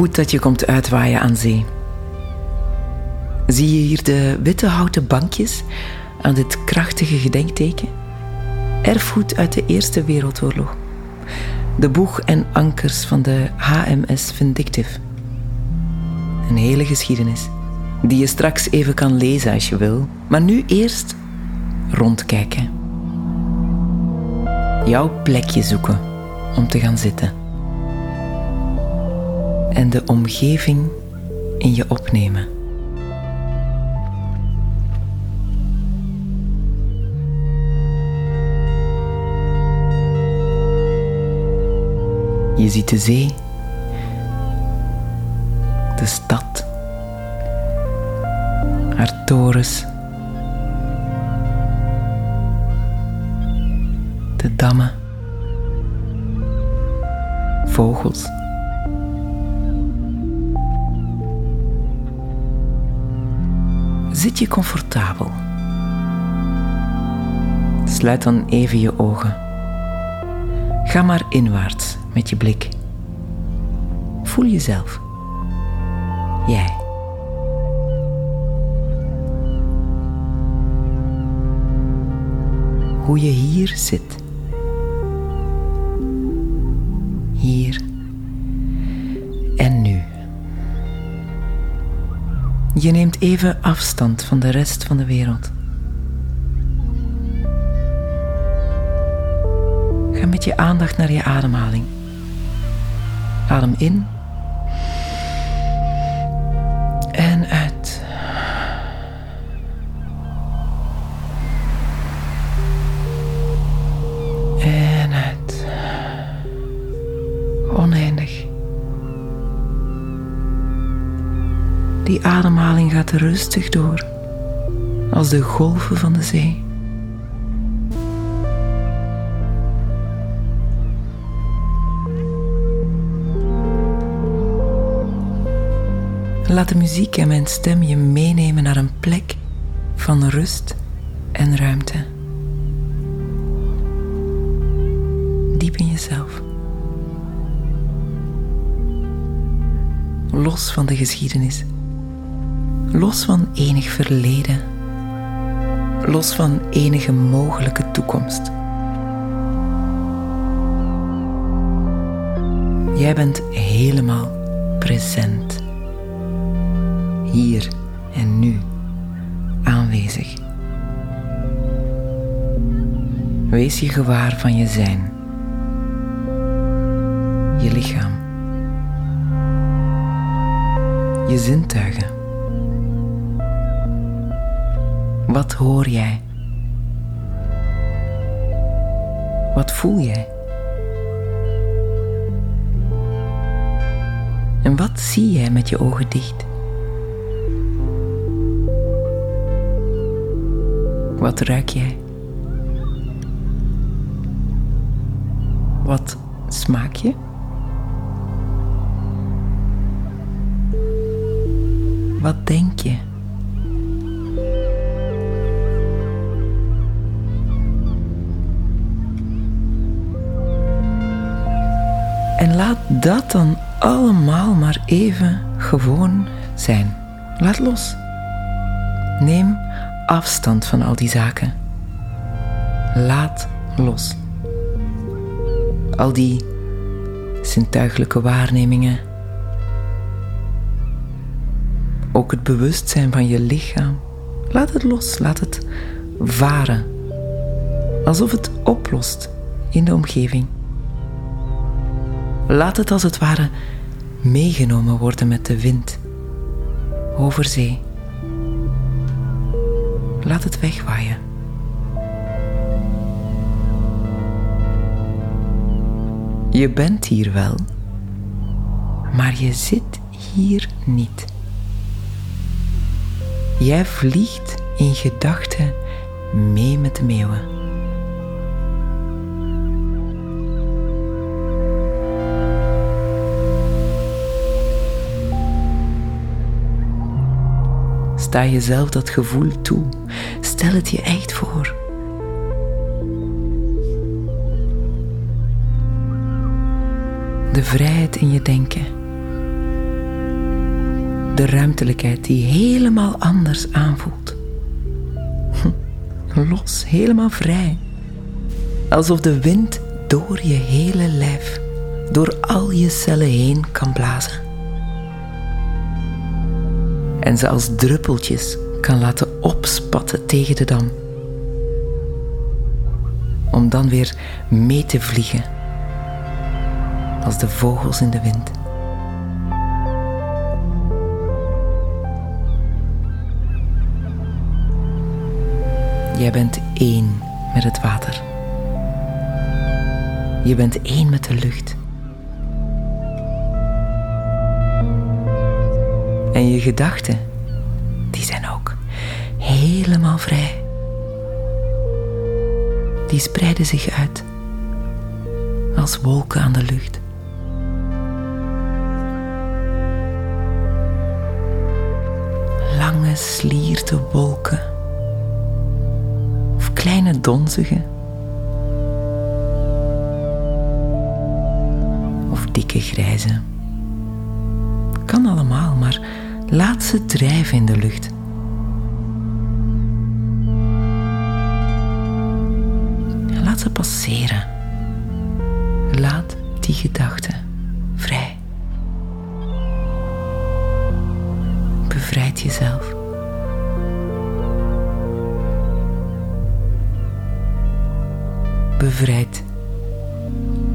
Goed dat je komt uitwaaien aan zee. Zie je hier de witte houten bankjes aan dit krachtige gedenkteken? Erfgoed uit de Eerste Wereldoorlog. De boeg en ankers van de HMS Vindictive. Een hele geschiedenis, die je straks even kan lezen als je wil, maar nu eerst rondkijken. Jouw plekje zoeken om te gaan zitten. En de omgeving in je opnemen. Je ziet de zee, de stad, haar torens, de dammen, vogels. Zit je comfortabel? Sluit dan even je ogen. Ga maar inwaarts met je blik. Voel jezelf. Jij. Hoe je hier zit. Je neemt even afstand van de rest van de wereld. Ga met je aandacht naar je ademhaling. Adem in. En uit. En uit. Oneindig. Die ademhaling gaat rustig door, als de golven van de zee. Laat de muziek en mijn stem je meenemen naar een plek van rust en ruimte. Diep in jezelf. Los van de geschiedenis. Los van enig verleden. Los van enige mogelijke toekomst. Jij bent helemaal present hier en nu aanwezig. Wees je gewaar van je zijn, je lichaam, je zintuigen. Wat hoor jij? Wat voel jij? En wat zie jij met je ogen dicht? Wat ruik jij? Wat smaak je? Wat denk je? En laat dat dan allemaal maar even gewoon zijn. Laat los. Neem afstand van al die zaken. Laat los. Al die zintuigelijke waarnemingen. Ook het bewustzijn van je lichaam. Laat het los, laat het varen. Alsof het oplost in de omgeving. Laat het als het ware meegenomen worden met de wind over zee. Laat het wegwaaien. Je bent hier wel, maar je zit hier niet. Jij vliegt in gedachten mee met de meeuwen. Sta jezelf dat gevoel toe. Stel het je echt voor. De vrijheid in je denken. de ruimtelijkheid die helemaal anders aanvoelt. Los, helemaal vrij. Alsof de wind door je hele lijf, door al je cellen heen kan blazen. En ze als druppeltjes kan laten opspatten tegen de dam. Om dan weer mee te vliegen als de vogels in de wind. Jij bent één met het water. Je bent één met de lucht. En je gedachten, die zijn ook helemaal vrij. Die spreiden zich uit als wolken aan de lucht. Lange slierte wolken of kleine donzige of dikke grijze. Kan allemaal, maar laat ze drijven in de lucht. Laat ze passeren. Laat die gedachten vrij. Bevrijd jezelf. Bevrijd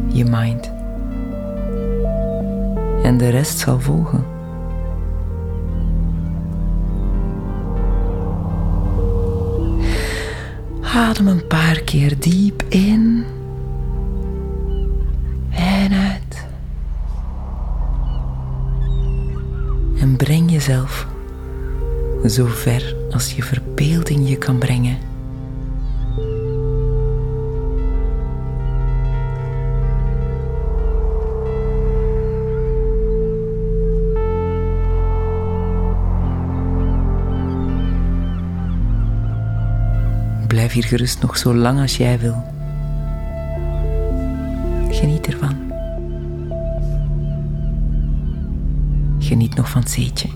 je mind. En de rest zal volgen. Adem een paar keer diep in en uit. En breng jezelf zo ver als je verbeelding je kan brengen. Blijf hier gerust nog zo lang als jij wil. Geniet ervan. Geniet nog van het zeetje.